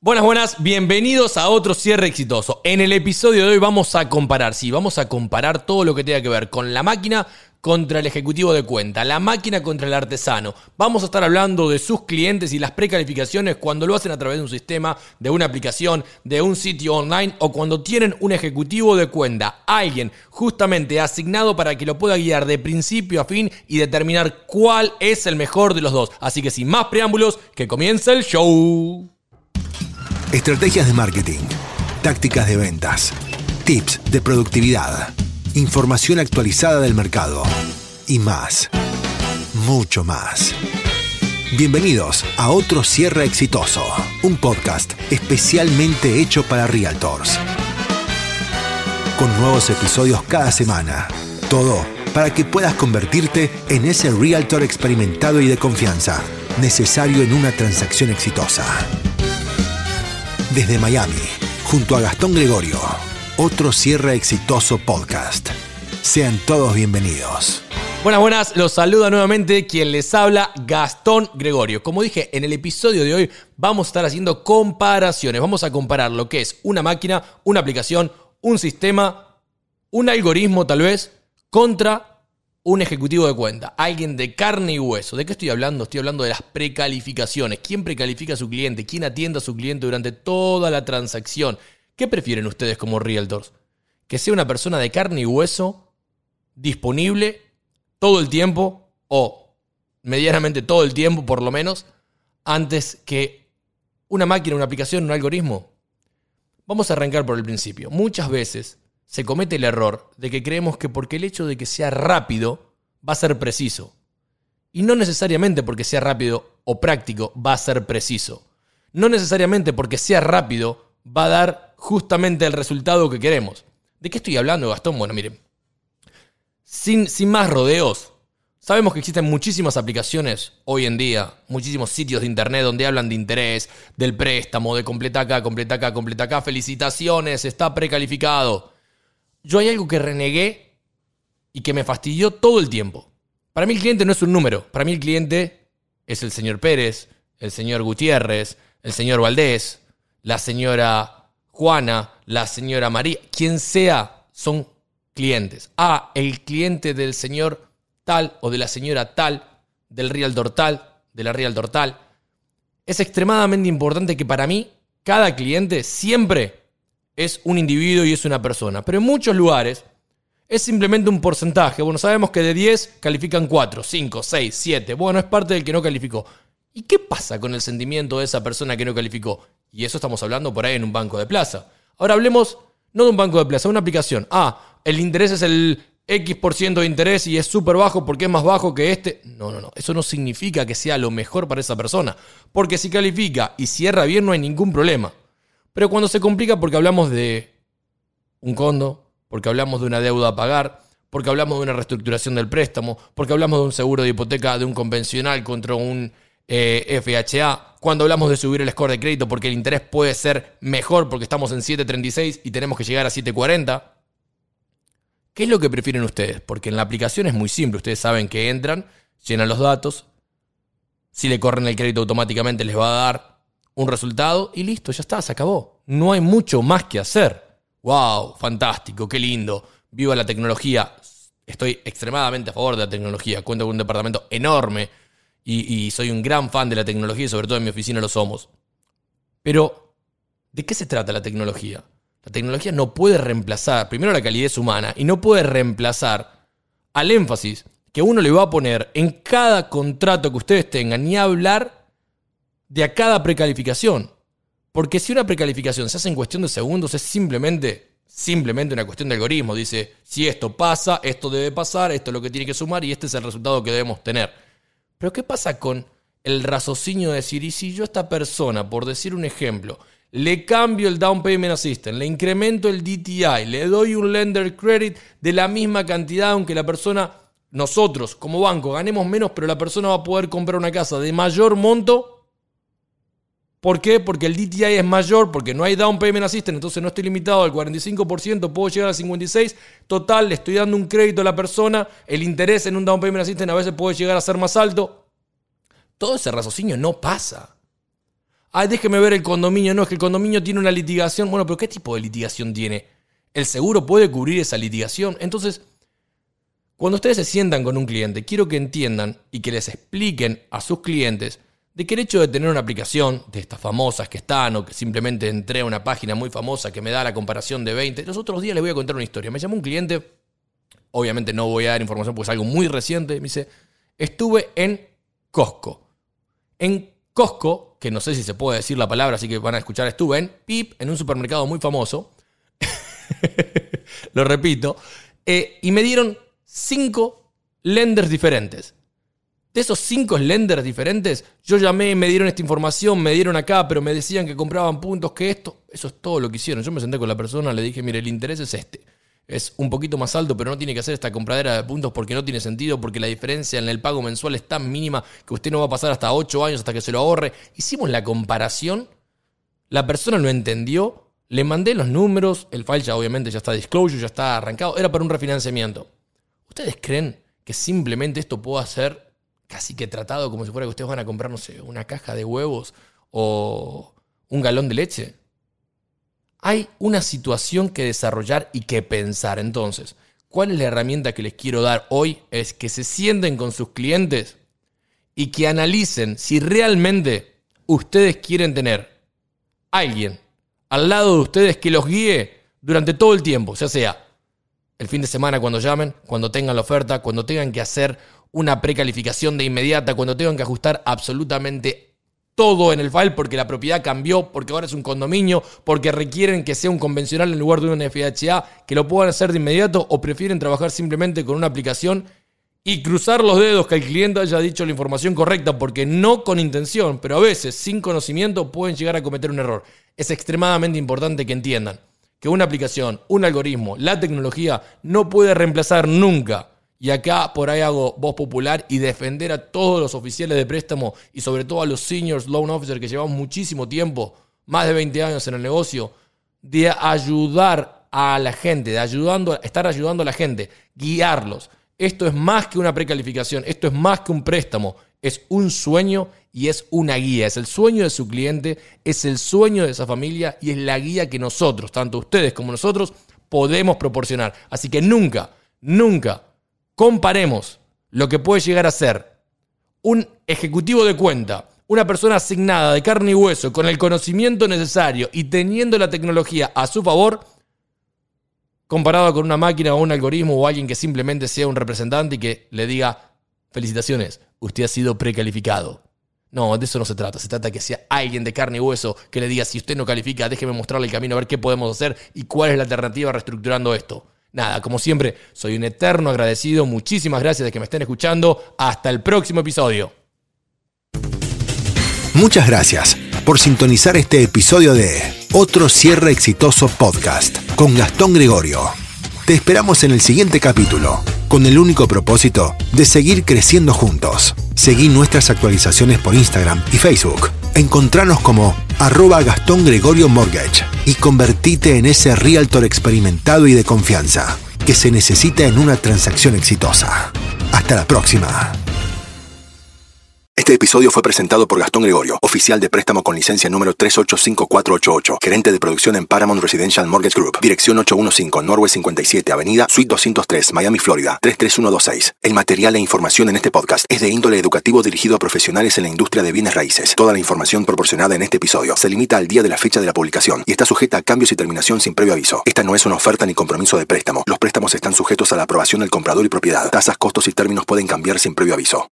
Buenas, buenas, bienvenidos a otro cierre exitoso. En el episodio de hoy vamos a comparar, sí, vamos a comparar todo lo que tenga que ver con la máquina contra el ejecutivo de cuenta, la máquina contra el artesano. Vamos a estar hablando de sus clientes y las precalificaciones cuando lo hacen a través de un sistema, de una aplicación, de un sitio online o cuando tienen un ejecutivo de cuenta, alguien justamente asignado para que lo pueda guiar de principio a fin y determinar cuál es el mejor de los dos. Así que sin más preámbulos, que comience el show. Estrategias de marketing, tácticas de ventas, tips de productividad, información actualizada del mercado y más. Mucho más. Bienvenidos a otro cierre exitoso, un podcast especialmente hecho para realtors. Con nuevos episodios cada semana. Todo para que puedas convertirte en ese realtor experimentado y de confianza necesario en una transacción exitosa desde Miami, junto a Gastón Gregorio. Otro cierre exitoso podcast. Sean todos bienvenidos. Buenas, buenas, los saluda nuevamente quien les habla, Gastón Gregorio. Como dije, en el episodio de hoy vamos a estar haciendo comparaciones. Vamos a comparar lo que es una máquina, una aplicación, un sistema, un algoritmo tal vez, contra un ejecutivo de cuenta, alguien de carne y hueso. ¿De qué estoy hablando? Estoy hablando de las precalificaciones. ¿Quién precalifica a su cliente? ¿Quién atiende a su cliente durante toda la transacción? ¿Qué prefieren ustedes como realtors? ¿Que sea una persona de carne y hueso, disponible todo el tiempo o medianamente todo el tiempo por lo menos, antes que una máquina, una aplicación, un algoritmo? Vamos a arrancar por el principio. Muchas veces se comete el error de que creemos que porque el hecho de que sea rápido va a ser preciso. Y no necesariamente porque sea rápido o práctico va a ser preciso. No necesariamente porque sea rápido va a dar justamente el resultado que queremos. ¿De qué estoy hablando, Gastón? Bueno, miren. Sin, sin más rodeos, sabemos que existen muchísimas aplicaciones hoy en día, muchísimos sitios de internet donde hablan de interés, del préstamo, de completa acá, completa acá, completa acá, felicitaciones, está precalificado yo hay algo que renegué y que me fastidió todo el tiempo. Para mí el cliente no es un número, para mí el cliente es el señor Pérez, el señor Gutiérrez, el señor Valdés, la señora Juana, la señora María, quien sea, son clientes. Ah, el cliente del señor tal o de la señora tal, del realtor tal, de la realtor tal. Es extremadamente importante que para mí cada cliente siempre es un individuo y es una persona. Pero en muchos lugares es simplemente un porcentaje. Bueno, sabemos que de 10 califican 4, 5, 6, 7. Bueno, es parte del que no calificó. ¿Y qué pasa con el sentimiento de esa persona que no calificó? Y eso estamos hablando por ahí en un banco de plaza. Ahora hablemos no de un banco de plaza, una aplicación. Ah, el interés es el X% de interés y es súper bajo porque es más bajo que este. No, no, no. Eso no significa que sea lo mejor para esa persona. Porque si califica y cierra bien no hay ningún problema. Pero cuando se complica porque hablamos de un condo, porque hablamos de una deuda a pagar, porque hablamos de una reestructuración del préstamo, porque hablamos de un seguro de hipoteca de un convencional contra un eh, FHA, cuando hablamos de subir el score de crédito porque el interés puede ser mejor porque estamos en 7.36 y tenemos que llegar a 7.40. ¿Qué es lo que prefieren ustedes? Porque en la aplicación es muy simple, ustedes saben que entran, llenan los datos, si le corren el crédito automáticamente les va a dar un resultado y listo, ya está, se acabó. No hay mucho más que hacer. ¡Wow! Fantástico, qué lindo. Viva la tecnología. Estoy extremadamente a favor de la tecnología. Cuento con un departamento enorme y, soy un gran fan de la tecnología y sobre todo en mi oficina lo somos. Pero, ¿de qué se trata la tecnología? La tecnología no puede reemplazar, primero, la calidez humana y no puede reemplazar al énfasis que uno le va a poner en cada contrato que ustedes tengan ni hablar de a cada precalificación. Porque si una precalificación se hace en cuestión de segundos, es simplemente, simplemente una cuestión de algoritmo. Dice, si esto pasa, esto debe pasar, esto es lo que tiene que sumar y este es el resultado que debemos tener. Pero ¿qué pasa con el raciocinio de decir, y si yo a esta persona, por decir un ejemplo, le cambio el Down Payment Assistant, le incremento el DTI, le doy un lender credit de la misma cantidad, aunque la persona, nosotros como banco, ganemos menos, pero la persona va a poder comprar una casa de mayor monto, ¿Por qué? Porque el DTI es mayor, porque no hay down payment assistance, entonces no estoy limitado al 45%, puedo llegar al 56%. Total, le estoy dando un crédito a la persona, el interés en un down payment assistance a veces puede llegar a ser más alto. Todo ese raciocinio no pasa. Ay, déjeme ver el condominio. No, es que el condominio tiene una litigación. Bueno, pero ¿qué tipo de litigación tiene? ¿El seguro puede cubrir esa litigación? Entonces, cuando ustedes se sientan con un cliente, quiero que entiendan y que les expliquen a sus clientes de que el hecho de tener una aplicación de estas famosas que están o que simplemente entré a una página muy famosa que me da la comparación de 20, los otros días les voy a contar una historia. Me llamó un cliente, obviamente no voy a dar información porque es algo muy reciente, me dice, estuve en Costco. En Costco, que no sé si se puede decir la palabra, así que van a escuchar, estuve en PIP, en un supermercado muy famoso, lo repito, eh, y me dieron cinco lenders diferentes. Esos cinco lenders diferentes, yo llamé, me dieron esta información, me dieron acá, pero me decían que compraban puntos, que esto. Eso es todo lo que hicieron. Yo me senté con la persona, le dije, mire, el interés es este. Es un poquito más alto, pero no tiene que hacer esta compradera de puntos porque no tiene sentido, porque la diferencia en el pago mensual es tan mínima que usted no va a pasar hasta 8 años hasta que se lo ahorre. Hicimos la comparación, la persona lo entendió, le mandé los números, el file ya obviamente ya está disclosure, ya está arrancado, era para un refinanciamiento. ¿Ustedes creen que simplemente esto pueda ser casi que tratado como si fuera que ustedes van a comprar, no sé, una caja de huevos o un galón de leche? Hay una situación que desarrollar y que pensar. Entonces, ¿cuál es la herramienta que les quiero dar hoy? Es que se sienten con sus clientes y que analicen si realmente ustedes quieren tener alguien al lado de ustedes que los guíe durante todo el tiempo, ya sea el fin de semana cuando llamen, cuando tengan la oferta, cuando tengan que hacer una precalificación de inmediata, cuando tengan que ajustar absolutamente todo en el file porque la propiedad cambió, porque ahora es un condominio, porque requieren que sea un convencional en lugar de un FHA, que lo puedan hacer de inmediato o prefieren trabajar simplemente con una aplicación y cruzar los dedos que el cliente haya dicho la información correcta, porque no con intención, pero a veces sin conocimiento pueden llegar a cometer un error. Es extremadamente importante que entiendan que una aplicación, un algoritmo, la tecnología no puede reemplazar nunca. Y acá por ahí hago voz popular y defender a todos los oficiales de préstamo y sobre todo a los seniors loan officers que llevamos muchísimo tiempo, más de 20 años en el negocio, de ayudar a la gente, de ayudando, estar ayudando a la gente, guiarlos. Esto es más que una precalificación, esto es más que un préstamo, es un sueño y es una guía. Es el sueño de su cliente, es el sueño de esa familia y es la guía que nosotros, tanto ustedes como nosotros, podemos proporcionar. Así que nunca, nunca comparemos lo que puede llegar a ser un ejecutivo de cuenta, una persona asignada de carne y hueso, con el conocimiento necesario y teniendo la tecnología a su favor, comparado con una máquina o un algoritmo o alguien que simplemente sea un representante y que le diga, felicitaciones, usted ha sido precalificado. No, de eso no se trata. Se trata de que sea alguien de carne y hueso que le diga, si usted no califica, déjeme mostrarle el camino a ver qué podemos hacer y cuál es la alternativa reestructurando esto. Nada, como siempre, soy un eterno agradecido. Muchísimas gracias de que me estén escuchando. Hasta el próximo episodio. Muchas gracias por sintonizar este episodio de Otro Cierre Exitoso Podcast con Gastón Gregorio. Te esperamos en el siguiente capítulo, con el único propósito de seguir creciendo juntos. Seguí nuestras actualizaciones por Instagram y Facebook. Encontranos como arroba Gastón Gregorio Mortgage y convertite en ese realtor experimentado y de confianza que se necesita en una transacción exitosa. Hasta la próxima. Este episodio fue presentado por Gastón Gregorio, oficial de préstamo con licencia número 385488, gerente de producción en Paramount Residential Mortgage Group, dirección 815 Norwest 57, Avenida Suite 203, Miami, Florida 33126. El material e información en este podcast es de índole educativo dirigido a profesionales en la industria de bienes raíces. Toda la información proporcionada en este episodio se limita al día de la fecha de la publicación y está sujeta a cambios y terminación sin previo aviso. Esta no es una oferta ni compromiso de préstamo. Los préstamos están sujetos a la aprobación del comprador y propiedad. Tasas, costos y términos pueden cambiar sin previo aviso.